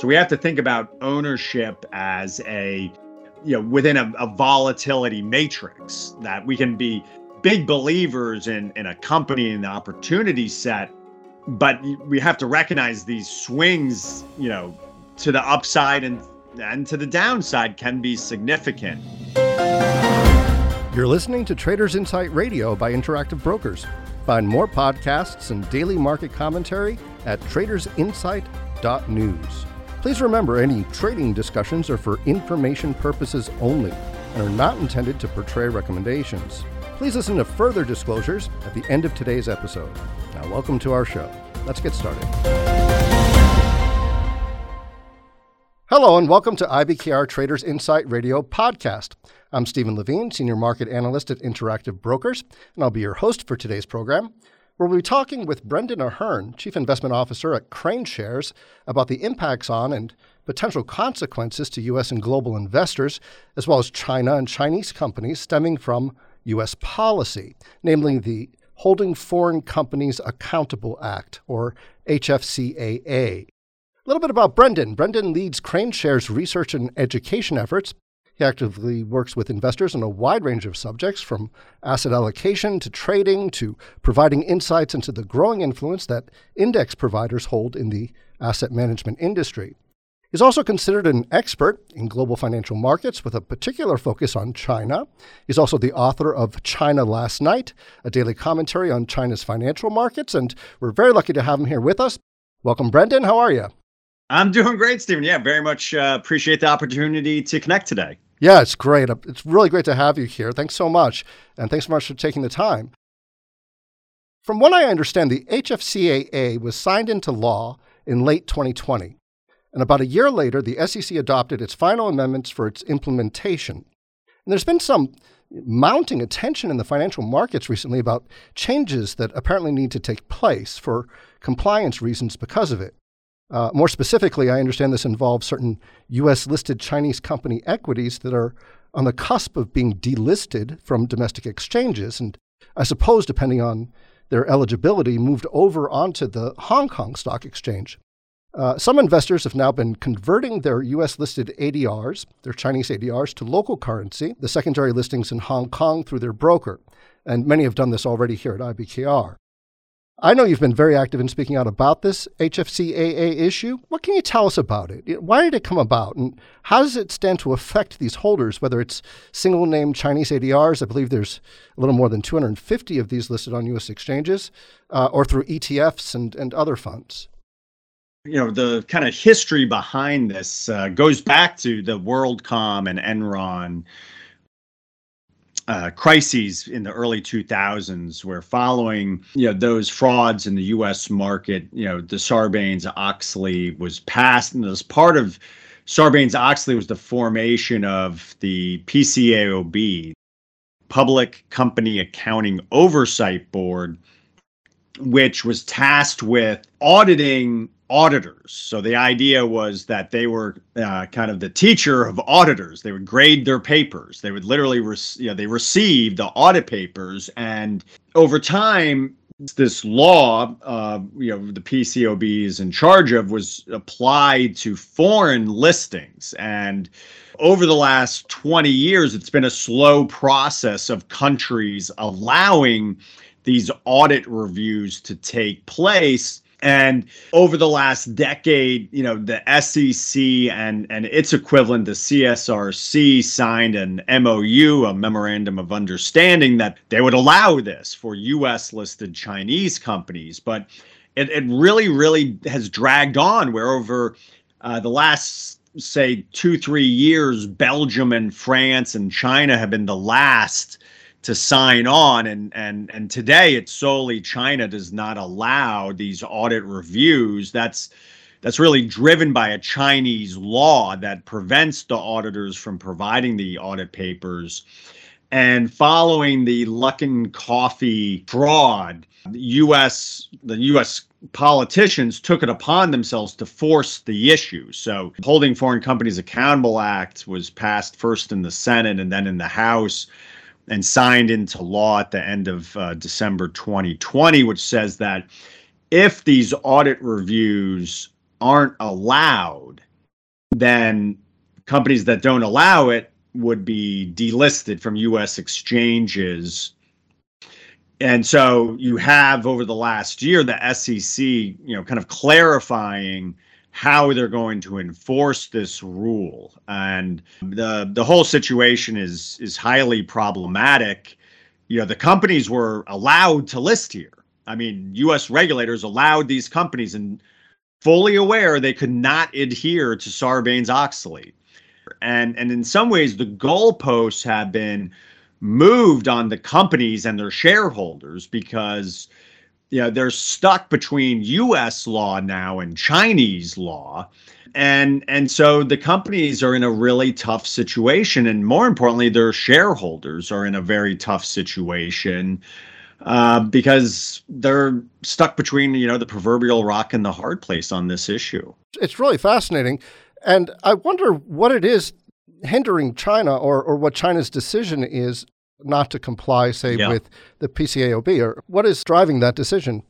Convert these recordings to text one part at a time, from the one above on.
So we have to think about ownership as a, you know, within a, a volatility matrix that we can be big believers in, in a company and the opportunity set, but we have to recognize these swings, you know, to the upside and and to the downside can be significant. You're listening to Traders Insight Radio by Interactive Brokers. Find more podcasts and daily market commentary at tradersinsight.news. Please remember any trading discussions are for information purposes only and are not intended to portray recommendations. Please listen to further disclosures at the end of today's episode. Now, welcome to our show. Let's get started. Hello, and welcome to IBKR Traders Insight Radio podcast. I'm Stephen Levine, Senior Market Analyst at Interactive Brokers, and I'll be your host for today's program. We'll be talking with Brendan Ahern, Chief Investment Officer at KraneShares, about the impacts on and potential consequences to U.S. and global investors, as well as China and Chinese companies stemming from U.S. policy, namely the Holding Foreign Companies Accountable Act, or HFCAA. A little bit about Brendan. Brendan leads KraneShares research and education efforts. He actively works with investors on a wide range of subjects, from asset allocation to trading to providing insights into the growing influence that index providers hold in the asset management industry. He's also considered an expert in global financial markets with a particular focus on China. He's also the author of China Last Night, a daily commentary on China's financial markets, and we're very lucky to have him here with us. Welcome, Brendan. How are you? I'm doing great, Stephen. Yeah, very much uh, appreciate the opportunity to connect today. Yeah, it's great. Uh, it's really great to have you here. Thanks so much. And thanks so much for taking the time. From what I understand, the HFCAA was signed into law in late 2020. And about a year later, the SEC adopted its final amendments for its implementation. And there's been some mounting attention in the financial markets recently about changes that apparently need to take place for compliance reasons because of it. Uh, more specifically, I understand this involves certain U.S. listed Chinese company equities that are on the cusp of being delisted from domestic exchanges, and I suppose, depending on their eligibility, moved over onto the Hong Kong Stock Exchange. Uh, some investors have now been converting their US listed ADRs, their Chinese ADRs, to local currency, the secondary listings in Hong Kong through their broker. And many have done this already here at IBKR. I know you've been very active in speaking out about this HFCAA issue. What can you tell us about it? Why did it come about? And how does it stand to affect these holders, whether it's single name Chinese ADRs? I believe there's a little more than 250 of these listed on US exchanges, uh, or through ETFs and, and other funds you know the kind of history behind this uh, goes back to the WorldCom and Enron uh, crises in the early 2000s, where following you know those frauds in the U.S. market, you know the Sarbanes-Oxley was passed, and as part of Sarbanes-Oxley was the formation of the PCAOB, Public Company Accounting Oversight Board, which was tasked with auditing auditors. So the idea was that they were uh, kind of the teacher of auditors. They would grade their papers. They would literally, re- you know, they received the audit papers, and over time, this law, uh, you know, the PCAOB is in charge of, was applied to foreign listings and. Over the last 20 years, it's been a slow process of countries allowing these audit reviews to take place and over the last decade, you know, the SEC and and its equivalent, the CSRC, signed an MOU, a memorandum of understanding that they would allow this for U.S. listed Chinese companies. But it, it really, really has dragged on. Where over uh, the last say two, three years, Belgium and France and China have been the last to sign on. And and and today it's solely China does not allow these audit reviews. That's that's really driven by a Chinese law that prevents the auditors from providing the audit papers. And following the Luckin Coffee fraud the US the US politicians took it upon themselves to force the issue. So, Holding Foreign Companies Accountable Act was passed first in the Senate and then in the House and signed into law at the end of uh, December 2020, which says that if these audit reviews aren't allowed, then companies that don't allow it would be delisted from US exchanges. And so you have over the last year the SEC, you know, kind of clarifying how they're going to enforce this rule. And the the whole situation is is highly problematic. You know, the companies were allowed to list here. I mean, US regulators allowed these companies and fully aware they could not adhere to Sarbanes-Oxley. And and in some ways the goalposts have been moved on the companies and their shareholders because you know they're stuck between US law now and Chinese law. And and so the companies are in a really tough situation. And more importantly their shareholders are in a very tough situation uh, because they're stuck between you know the proverbial rock and the hard place on this issue. It's really fascinating. And i wonder what it is hindering china or, or what china's decision is not to comply, say, yeah. with the PCAOB, or what is driving that decision?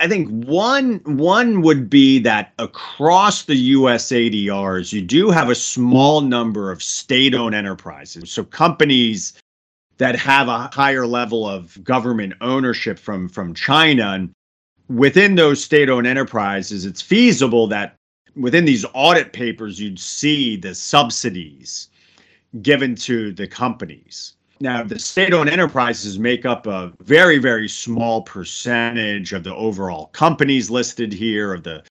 I think one one would be that across the US ADRs, you do have a small number of state-owned enterprises. So companies that have a higher level of government ownership from from China and within those state-owned enterprises, it's feasible that within these audit papers you'd see the subsidies given to the companies. Now, the state owned enterprises make up a very, very small percentage of the overall companies listed here, of the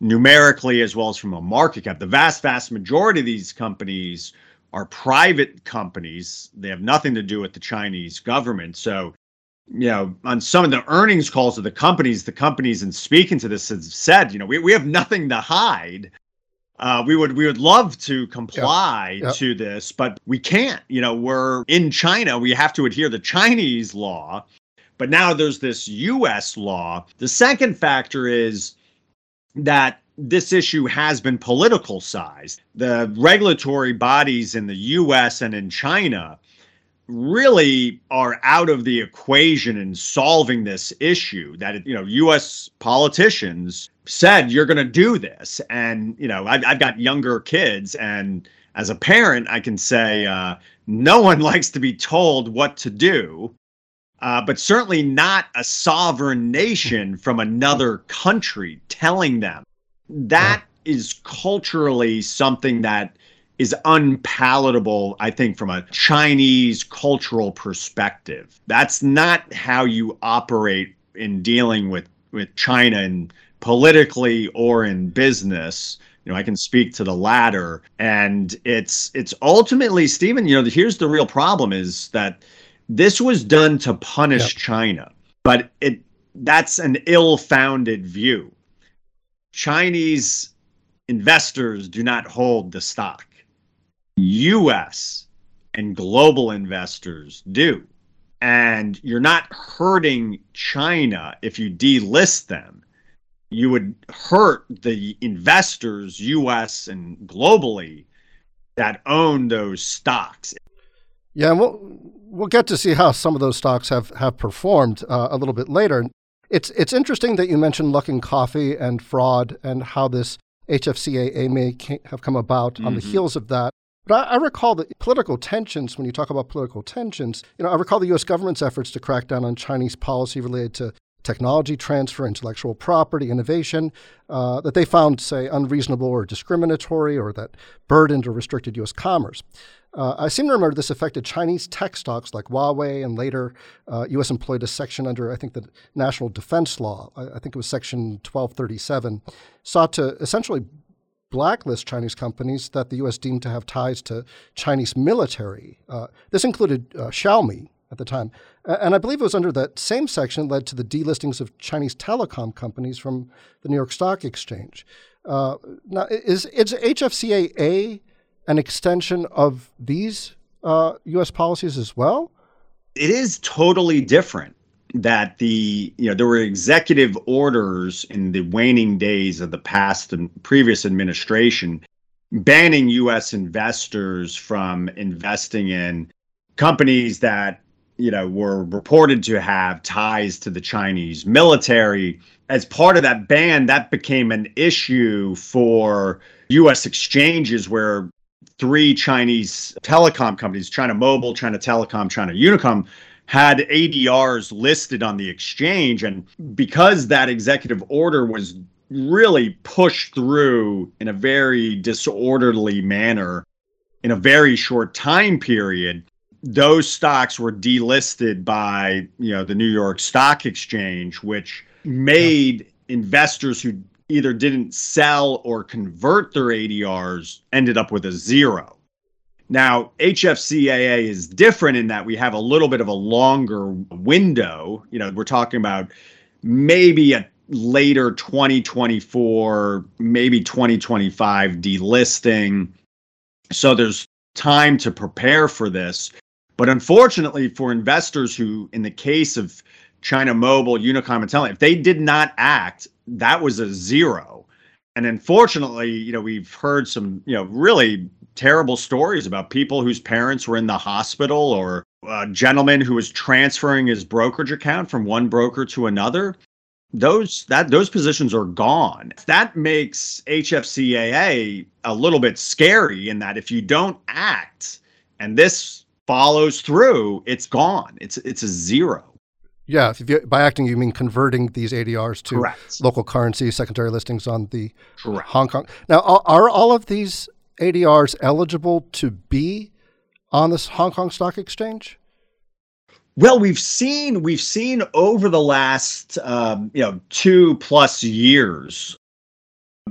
numerically as well as from a market cap. The vast, vast majority of these companies are private companies. They have nothing to do with the Chinese government. So, you know, on some of the earnings calls of the companies, the companies in speaking to this have said, you know, we, we have nothing to hide uh, we would we would love to comply to this, but we can't. You know, we're in China. We have to adhere to Chinese law, but now there's this U.S. law. The second factor is that this issue has been political sized. The regulatory bodies in the U.S. and in China really are out of the equation in solving this issue that you know US politicians said you're going to do this. And you know I've, I've, got younger kids and as a parent I can say uh, no one likes to be told what to do uh, but certainly not a sovereign nation from another country telling them. That is culturally something that is unpalatable, I think, from a Chinese cultural perspective. That's not how you operate in dealing with, with China and politically or in business. You know, I can speak to the latter. And it's it's ultimately, Stephen, you know, here's the real problem is that this was done to punish yep. China, but it that's an ill-founded view. Chinese investors do not hold the stock. US and global investors do. And you're not hurting China if you delist them. You would hurt the investors, US and globally, that own those stocks. Yeah, and we'll, we'll get to see how some of those stocks have, have performed uh, a little bit later. It's, it's interesting that you mentioned Luckin Coffee and fraud and how this HFCAA may have come about mm-hmm. on the mm-hmm. heels of that. But I, I, recall the political tensions, when you talk about political tensions, you know, I recall the U.S. government's efforts to crack down on Chinese policy related to technology transfer, intellectual property, innovation, uh, that they found, say, unreasonable or discriminatory or that burdened or restricted U.S. commerce. Uh, I seem to remember this affected Chinese tech stocks like Huawei, and later uh, U.S. employed a section under, I think, the National Defense Law. I, think it was Section 1237, sought to essentially blacklist Chinese companies that the U.S. deemed to have ties to Chinese military. Uh, this included uh, Xiaomi at the time. And I believe it was under that same section led to the delistings of Chinese telecom companies from the New York Stock Exchange. Uh, now, is, is HFCAA an extension of these U.S. Uh, policies as well? It is totally different that the you know there were executive orders in the waning days of the past and previous administration banning US investors from investing in companies that you know, were reported to have ties to the Chinese military. As part of that ban, that became an issue for US exchanges where three Chinese telecom companies, China Mobile, China Telecom, China Unicom, had ADRs listed on the exchange. And because that executive order was really pushed through in a very disorderly manner in a very short time period, those stocks were delisted by you know the New York Stock Exchange, which made investors who either didn't sell or convert their ADRs ended up with a zero. Now, HFCAA is different in that we have a little bit of a longer window. You know, we're talking about maybe a later 2024, maybe 2025 delisting. So there's time to prepare for this. But unfortunately, for investors who, in the case of China Mobile, Unicom, and Telecom, if they did not act, that was a zero. And unfortunately, you know, we've heard some, you know, really terrible stories about people whose parents were in the hospital or a gentleman who was transferring his brokerage account from one broker to another those that those positions are gone. That makes HFCAA a little bit scary in that if you don't act and this follows through, it's gone. It's it's a zero. Yeah, you, by acting you mean converting these ADRs to Correct. local currency, secondary listings on the Correct. Hong Kong. Now, are, all of these ADRs eligible to be on this Hong Kong Stock Exchange? Well, we've seen we've seen over the last um, you know two plus years,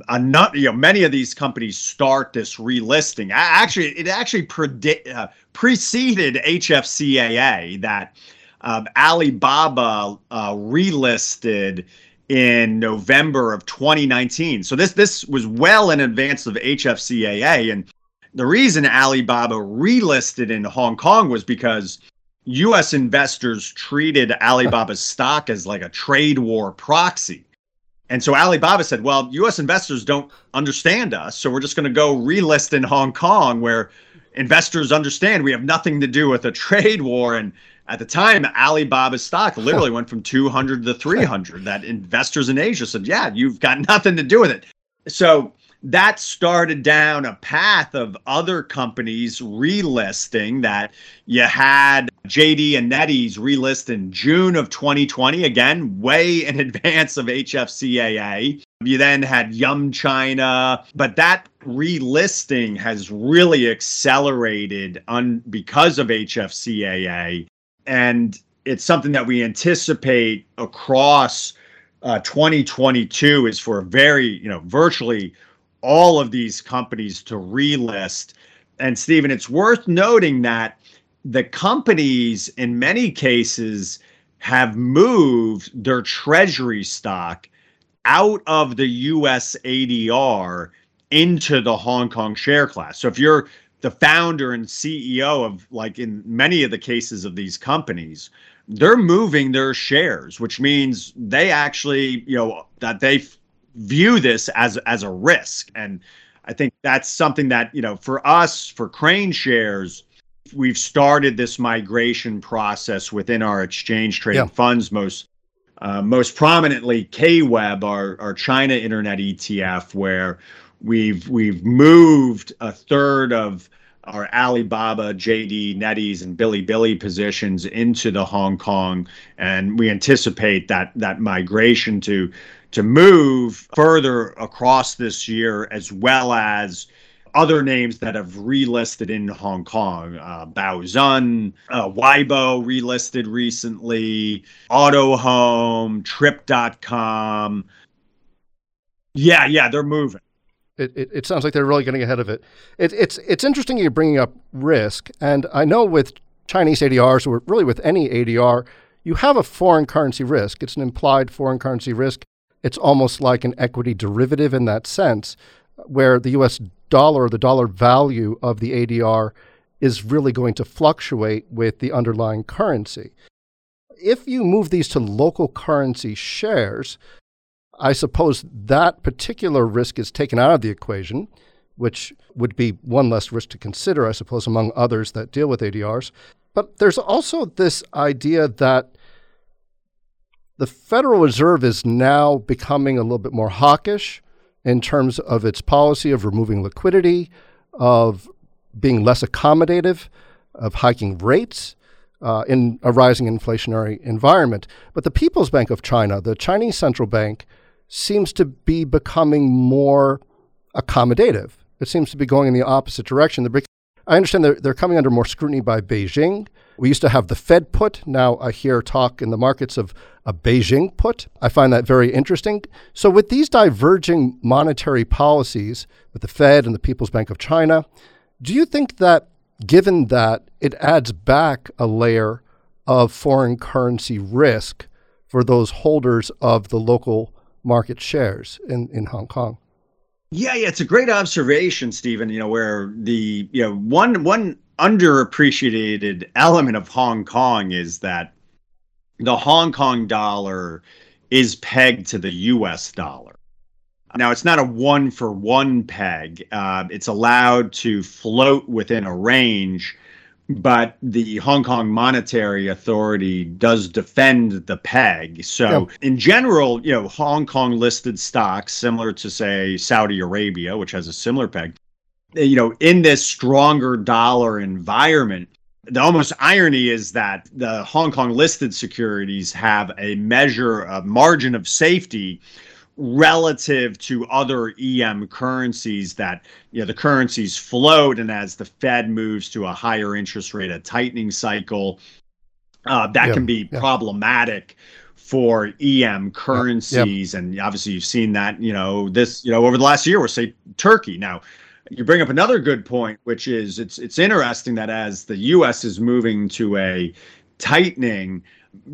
a not you know many of these companies start this relisting. Actually, it actually predi- uh, preceded HFCAA that um, Alibaba uh, relisted in November of 2019. So this this was well in advance of HFCAA, and the reason Alibaba relisted in Hong Kong was because US investors treated Alibaba's stock as like a trade war proxy. And so Alibaba said, well, US investors don't understand us. So we're just going to go relist in Hong Kong where investors understand we have nothing to do with a trade war. And at the time, Alibaba's stock literally went from 200 to 300. That investors in Asia said, yeah, you've got nothing to do with it. So that started down a path of other companies relisting that you had JD and NetEase relist in June of 2020, again, way in advance of HFCAA. You then had Yum China, but that relisting has really accelerated because of HFCAA. And it's something that we anticipate across uh, 2022 is for very, you know, virtually all of these companies to relist. And Stephen, it's worth noting that the companies, in many cases, have moved their treasury stock out of the US ADR into the Hong Kong share class. So if you're the founder and CEO of, like in many of the cases of these companies, they're moving their shares, which means they actually, you know, that they view this as as a risk and i think that's something that you know for us for KraneShares we've started this migration process within our exchange trading yeah. funds most uh, most prominently kweb our, our china internet etf where we've we've moved a third of our Alibaba, JD, NetEase, and Bilibili positions into the Hong Kong, and we anticipate that that migration to to move further across this year, as well as other names that have relisted in Hong Kong. Uh, Baozun, uh, Weibo relisted recently, Autohome, Trip.com. Yeah, yeah, they're moving. It, it, it, sounds like they're really getting ahead of it. it. It's it's interesting you're bringing up risk, and I know with Chinese ADRs or really with any ADR, you have a foreign currency risk. It's an implied foreign currency risk it's almost like an equity derivative in that sense, where the US dollar the dollar value of the ADR is really going to fluctuate with the underlying currency. If you move these to local currency shares, I suppose that particular risk is taken out of the equation, which would be one less risk to consider, I suppose, among others that deal with ADRs. But there's also this idea that the Federal Reserve is now becoming a little bit more hawkish in terms of its policy of removing liquidity, of being less accommodative, of hiking rates uh, in a rising inflationary environment. But the People's Bank of China, the Chinese central bank, seems to be becoming more accommodative. It seems to be going in the opposite direction. I understand they're, they're coming under more scrutiny by Beijing. We used to have the Fed put. Now I hear talk in the markets of a Beijing put. I find that very interesting. So, with these diverging monetary policies with the Fed and the People's Bank of China, do you think that given that it adds back a layer of foreign currency risk for those holders of the local market shares in, in Hong Kong? Yeah, yeah, it's a great observation, Stephen. You know, where the you know one one underappreciated element of Hong Kong is that the Hong Kong dollar is pegged to the U.S. dollar. Now, it's not a one for one peg. Uh, it's allowed to float within a range, but the Hong Kong Monetary Authority does defend the peg. So, yeah. in general, you know, Hong Kong listed stocks, similar to, say, Saudi Arabia, which has a similar peg, you know, in this stronger dollar environment, the almost irony is that the Hong Kong listed securities have a measure, of margin of safety relative to other EM currencies that you know the currencies float and as the Fed moves to a higher interest rate, a tightening cycle, uh, that yeah, can be yeah. problematic for EM currencies. Yeah, and obviously you've seen that, you know, this, you know, over the last year, we'll say Turkey. Now, you bring up another good point, which is it's it's interesting that as the US is moving to a tightening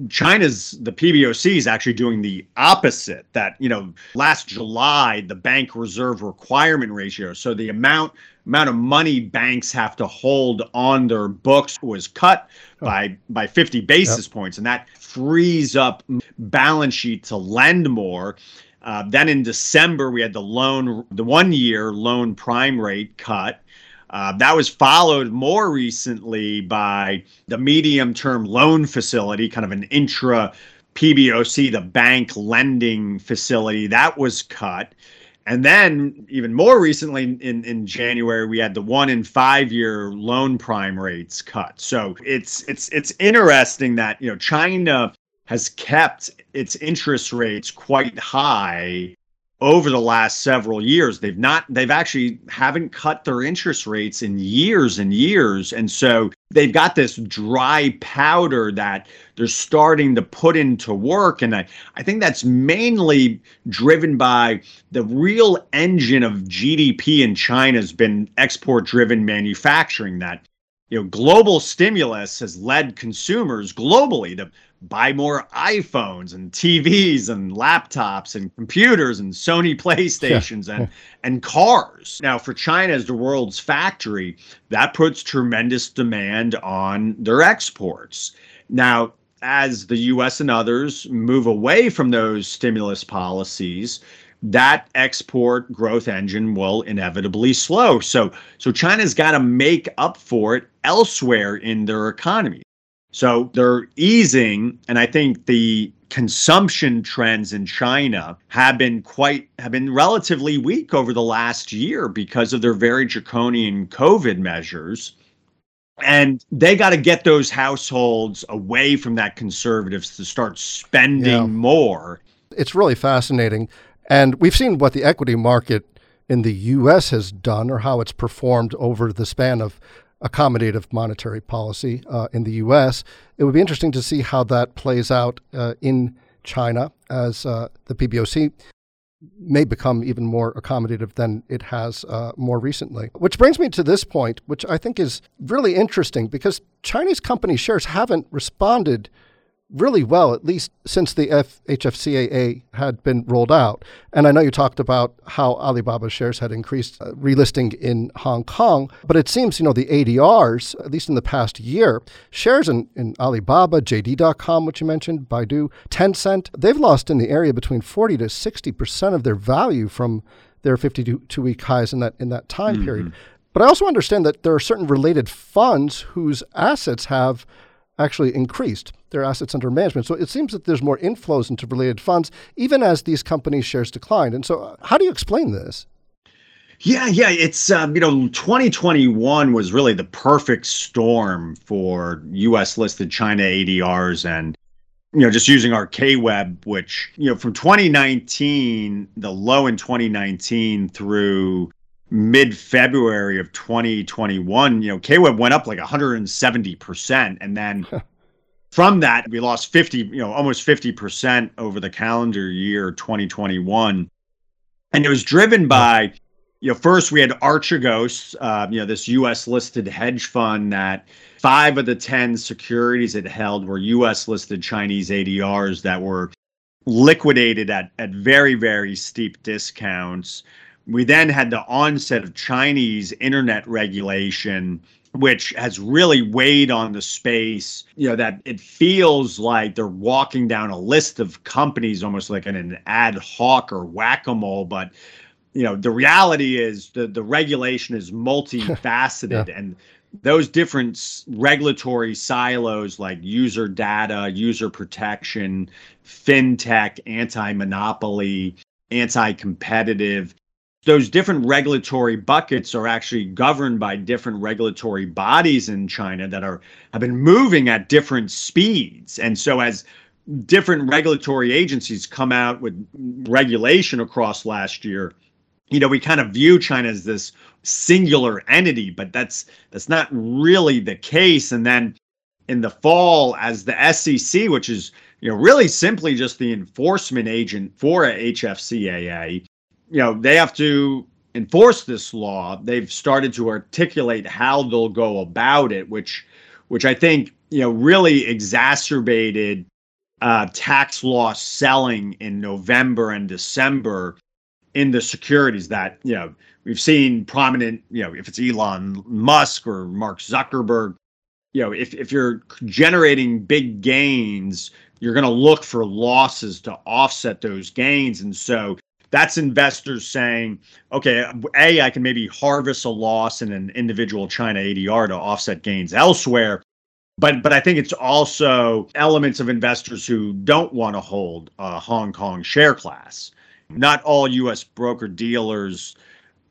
China's the PBOC is actually doing the opposite. That you know, last July the bank reserve requirement ratio, so the amount amount of money banks have to hold on their books was cut oh. by by 50 basis yep. points, and that frees up balance sheet to lend more. Uh, then in December we had the loan, the one year loan prime rate cut. Uh, that was followed more recently by the medium term loan facility, kind of an intra PBOC, the bank lending facility, that was cut. And then, even more recently in, in January, we had the one in five year loan prime rates cut. So it's it's it's interesting that you know China has kept its interest rates quite high over the last several years. They've not they've actually haven't cut their interest rates in years and years. And so they've got this dry powder that they're starting to put into work. And i, I think that's mainly driven by the real engine of gdp in china has been export driven manufacturing that you know global stimulus has led consumers globally to buy more iPhones and TVs and laptops and computers and Sony PlayStations yeah. and and cars. Now for China as the world's factory, that puts tremendous demand on their exports. Now as the US and others move away from those stimulus policies, that export growth engine will inevitably slow. So so China's got to make up for it elsewhere in their economy. So they're easing, and I think the consumption trends in China have been quite have been relatively weak over the last year because of their very draconian COVID measures. And they got to get those households away from that conservatives to start spending yeah. more. It's really fascinating. And we've seen what the equity market in the US has done or how it's performed over the span of accommodative monetary policy uh, in the U.S. It would be interesting to see how that plays out uh, in China as uh, the PBOC may become even more accommodative than it has uh, more recently. Which brings me to this point, which I think is really interesting because Chinese company shares haven't responded really well, at least since the F- HFCAA had been rolled out. And I know you talked about how Alibaba shares had increased uh, relisting in Hong Kong, but it seems, you know, the ADRs, at least in the past year, shares in, in Alibaba, JD.com, which you mentioned, Baidu, Tencent, they've lost in the area between 40 to 60% of their value from their 52 week highs in that, in that time mm-hmm. period. But I also understand that there are certain related funds whose assets have actually increased their assets under management. So it seems that there's more inflows into related funds, even as these companies' shares declined. And so, uh, how do you explain this? Yeah, yeah, it's um, you know, 2021 was really the perfect storm for U.S. listed China ADRs, and you know, just using our KWEB, which you know, from 2019, the low in 2019 through mid February of 2021, you know, KWEB went up like 170 percent, and then. from that, we lost 50, you know, almost 50% over the calendar year 2021. And it was driven by you know, first we had Archegos, uh, you know, this U.S. listed hedge fund that five of the ten securities it held were U.S. listed Chinese ADRs that were liquidated at at very very steep discounts. We then had the onset of Chinese internet regulation, which has really weighed on the space. You know, that it feels like they're walking down a list of companies almost like in an ad hoc or whack a mole, but you know the reality is the the regulation is multifaceted yeah. and those different regulatory silos like user data user protection fintech anti-monopoly anti-competitive those different regulatory buckets are actually governed by different regulatory bodies in China that are have been moving at different speeds and so as different regulatory agencies come out with regulation across last year you know, we kind of view China as this singular entity, but that's that's not really the case. And then in the fall, as the SEC, which is you know really simply just the enforcement agent for a HFCAA, you know, they have to enforce this law. They've started to articulate how they'll go about it, which which I think you know really exacerbated uh, tax loss selling in November and December in the securities that you know we've seen prominent you know if it's Elon Musk or Mark Zuckerberg you know if if you're generating big gains you're going to look for losses to offset those gains and so that's investors saying okay a I can maybe harvest a loss in an individual China ADR to offset gains elsewhere but but I think it's also elements of investors who don't want to hold a Hong Kong share class not all U.S. broker dealers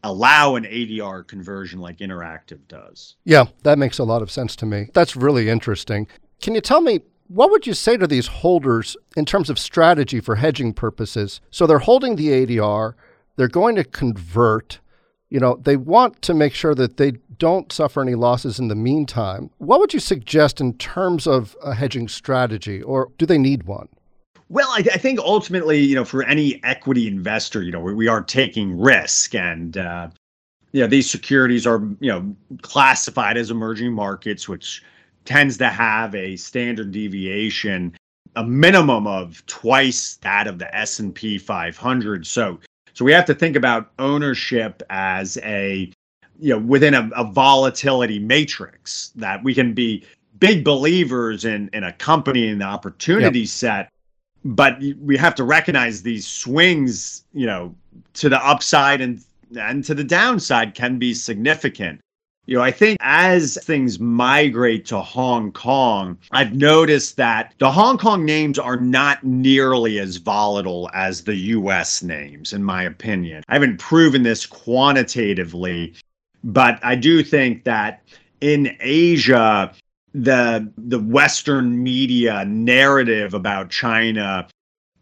allow an ADR conversion like Interactive does. Yeah, that makes a lot of sense to me. That's really interesting. Can you tell me what would you say to these holders in terms of strategy for hedging purposes? So they're holding the ADR, they're going to convert. You know, they want to make sure that they don't suffer any losses in the meantime. What would you suggest in terms of a hedging strategy, or do they need one? Well, I, I, think ultimately, you know, for any equity investor, you know, we, we are taking risk, and uh, you know, these securities are you know classified as emerging markets, which tends to have a standard deviation, a minimum of twice that of the S and P 500. So, so we have to think about ownership as a you know within a, a volatility matrix that we can be big believers in in a company and the opportunity yep. set but we have to recognize these swings, you know, to the upside and and to the downside can be significant. You know, I think as things migrate to Hong Kong, I've noticed that the Hong Kong names are not nearly as volatile as the US names, in my opinion. I haven't proven this quantitatively, but I do think that in Asia, the the western media narrative about china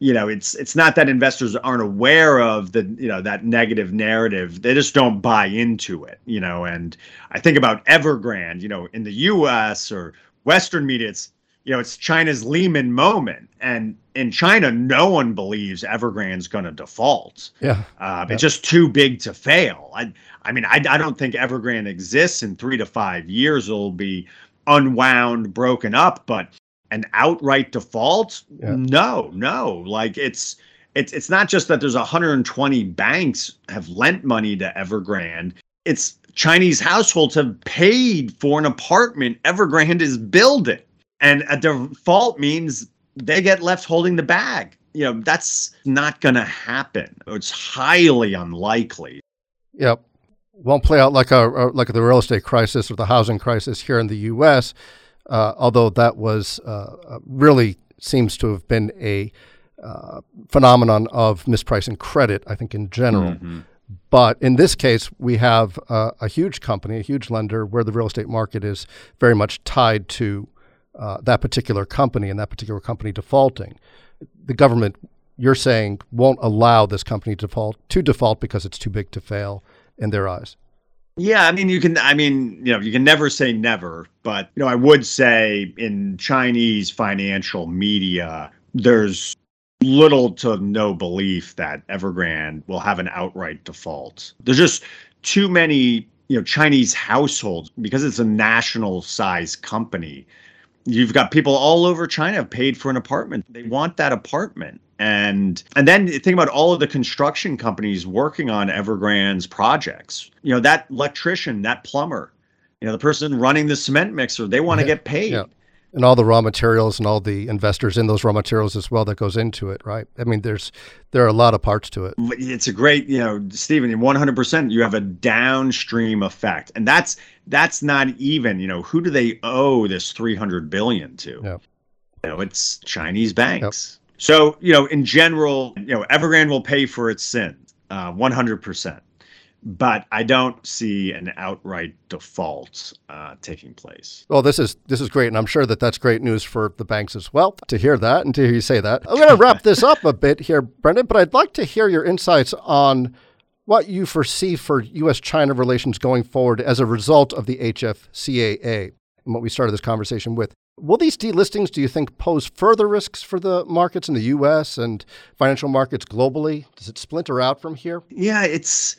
you know it's it's not that investors aren't aware of the you know that negative narrative. They just don't buy into it you know and i think about evergrande you know in the us or western media it's you know it's china's lehman moment. And in china no one believes evergrande's going to default. Yeah. Uh, yeah. it's just too big to fail. I i mean I, I don't think evergrande exists in three to five years. It'll be unwound, broken up, but an outright default? Yeah. No, no. Like it's it's it's not just that there's 120 banks have lent money to Evergrande. It's Chinese households have paid for an apartment Evergrande is building. And a default means they get left holding the bag. You know, that's not going to happen. It's highly unlikely. Yep. won't play out like a like the real estate crisis or the housing crisis here in the U.S. Uh, although that was uh, uh, really seems to have been a uh, phenomenon of mispricing credit, I think in general. Mm-hmm. But in this case, we have uh, a huge company, a huge lender, where the real estate market is very much tied to uh, that particular company and that particular company defaulting. The government, you're saying, won't allow this company default to default because it's too big to fail in their eyes. Yeah, I mean, you can. I mean, you know, you can never say never, but you know, I would say in Chinese financial media, there's little to no belief that Evergrande will have an outright default. There's just too many, you know, Chinese households because it's a national size company. You've got people all over China have paid for an apartment. They want that apartment. And and then think about all of the construction companies working on Evergrande's projects. You know, that electrician, that plumber, you know, the person running the cement mixer, they want to get paid. Yeah and all the raw materials and all the investors in those raw materials as well that goes into it, right? I mean, there's there are a lot of parts to it. It's a great, you know, Stephen, 100%. You have a downstream effect, and that's that's not even, you know, who do they owe this 300 billion to? Yeah. You know, it's Chinese banks. Yep. So, you know, in general, you know, Evergrande will pay for its sins, uh, 100% but I don't see an outright default uh, taking place. Well, this is this is great, and I'm sure that that's great news for the banks as well to hear that and to hear you say that. I'm going to wrap this up a bit here, Brendan, but I'd like to hear your insights on what you foresee for U.S.-China relations going forward as a result of the HFCAA and what we started this conversation with. Will these delistings, do you think, pose further risks for the markets in the U.S. and financial markets globally? Does it splinter out from here? Yeah, it's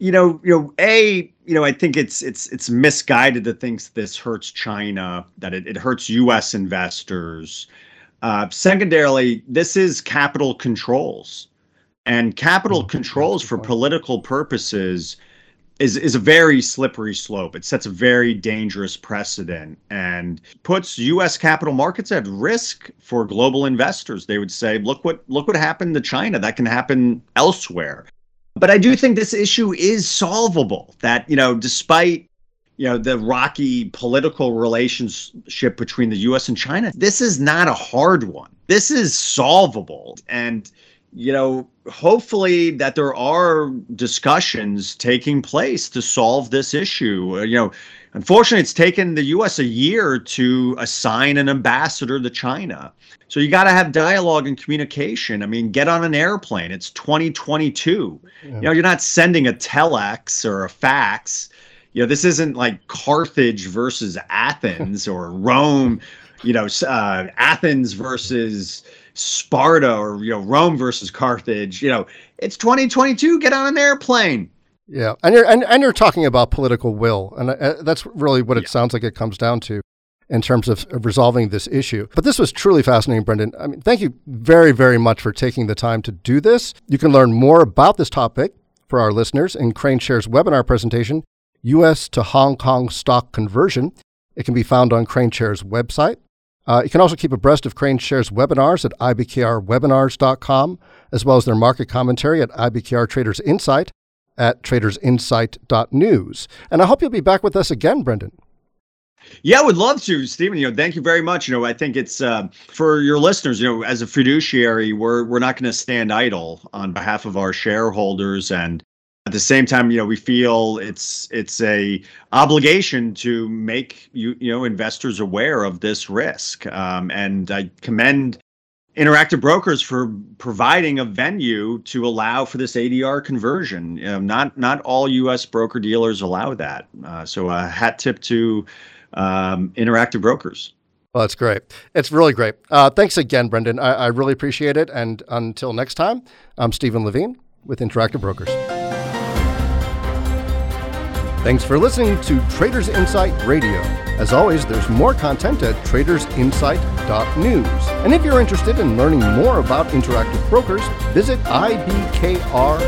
you know, you know, a, you know, I think it's it's it's misguided to think this hurts China, that it, it hurts U.S. investors. Uh, secondarily, this is capital controls, and capital mm-hmm. controls for political purposes is is a very slippery slope. It sets a very dangerous precedent and puts U.S. capital markets at risk for global investors. They would say, "Look what look what happened to China. That can happen elsewhere." But I do think this issue is solvable. That, you know, despite you know the rocky political relationship between the US and China, this is not a hard one. This is solvable. And you know, hopefully that there are discussions taking place to solve this issue. You know, unfortunately, it's taken the U.S. a year to assign an ambassador to China. So you got to have dialogue and communication. I mean, get on an airplane. It's 2022. Yeah. You know, you're not sending a telex or a fax. You know, this isn't like Carthage versus Athens or Rome. You know, uh, Athens versus Sparta or you know Rome versus Carthage. You know, it's 2022. Get on an airplane. Yeah, and you're and, and you're talking about political will, and uh, that's really what it yeah. sounds like it comes down to in terms of, resolving this issue. But this was truly fascinating, Brendan. I mean, thank you very, very much for taking the time to do this. You can learn more about this topic for our listeners in KraneShares webinar presentation, U.S. to Hong Kong stock conversion. It can be found on KraneShares website. Uh, you can also keep abreast of KraneShares webinars at ibkrwebinars.com, as well as their market commentary at IBKR Traders Insight at tradersinsight.news. And I hope you'll be back with us again, Brendan. Yeah, I would love to, Stephen. You know, thank you very much. You know, I think it's uh, for your listeners. You know, as a fiduciary, we're we're not going to stand idle on behalf of our shareholders, and at the same time, you know, we feel it's it's a obligation to make you you know investors aware of this risk. Um, and I commend Interactive Brokers for providing a venue to allow for this ADR conversion. You know, not not all U.S. broker dealers allow that. Uh, so a hat tip to um, Interactive Brokers. Well, that's great. It's really great. Uh, thanks again, Brendan. I, I, really appreciate it. And until next time, I'm Stephen Levine with Interactive Brokers. Thanks for listening to Traders Insight Radio. As always, there's more content at tradersinsight.news. And if you're interested in learning more about Interactive Brokers, visit ibkr.com.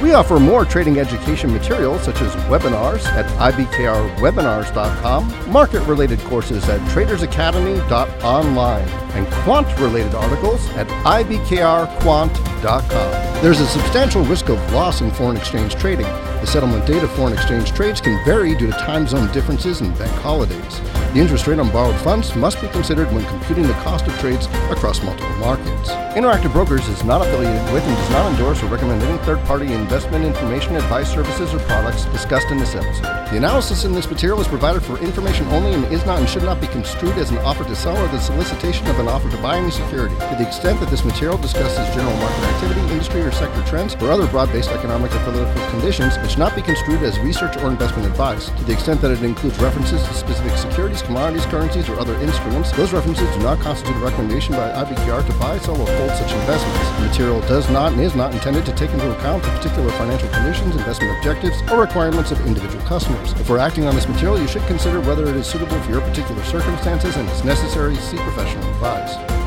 We offer more trading education materials such as webinars at ibkrwebinars.com, market related courses at tradersacademy.online, and quant related articles at ibkrquant.com. There's a substantial risk of loss in foreign exchange trading. Settlement date of foreign exchange trades can vary due to time zone differences and bank holidays. The interest rate on borrowed funds must be considered when computing the cost of trades across multiple markets. Interactive Brokers is not affiliated with and does not endorse or recommend any third party investment information, advice, services, or products discussed in this episode. The analysis in this material is provided for information only and is not and should not be construed as an offer to sell or the solicitation of an offer to buy any security. To the extent that this material discusses general market activity, industry or sector trends, or other broad based economic or political conditions, it should not be construed as research or investment advice. To the extent that it includes references to specific securities, commodities, currencies, or other instruments, those references do not constitute a recommendation by IBKR to buy, sell, or hold such investments. The material does not and is not intended to take into account the particular financial conditions, investment objectives, or requirements of individual customers. Before acting on this material, you should consider whether it is suitable for your particular circumstances and, if necessary, seek professional advice.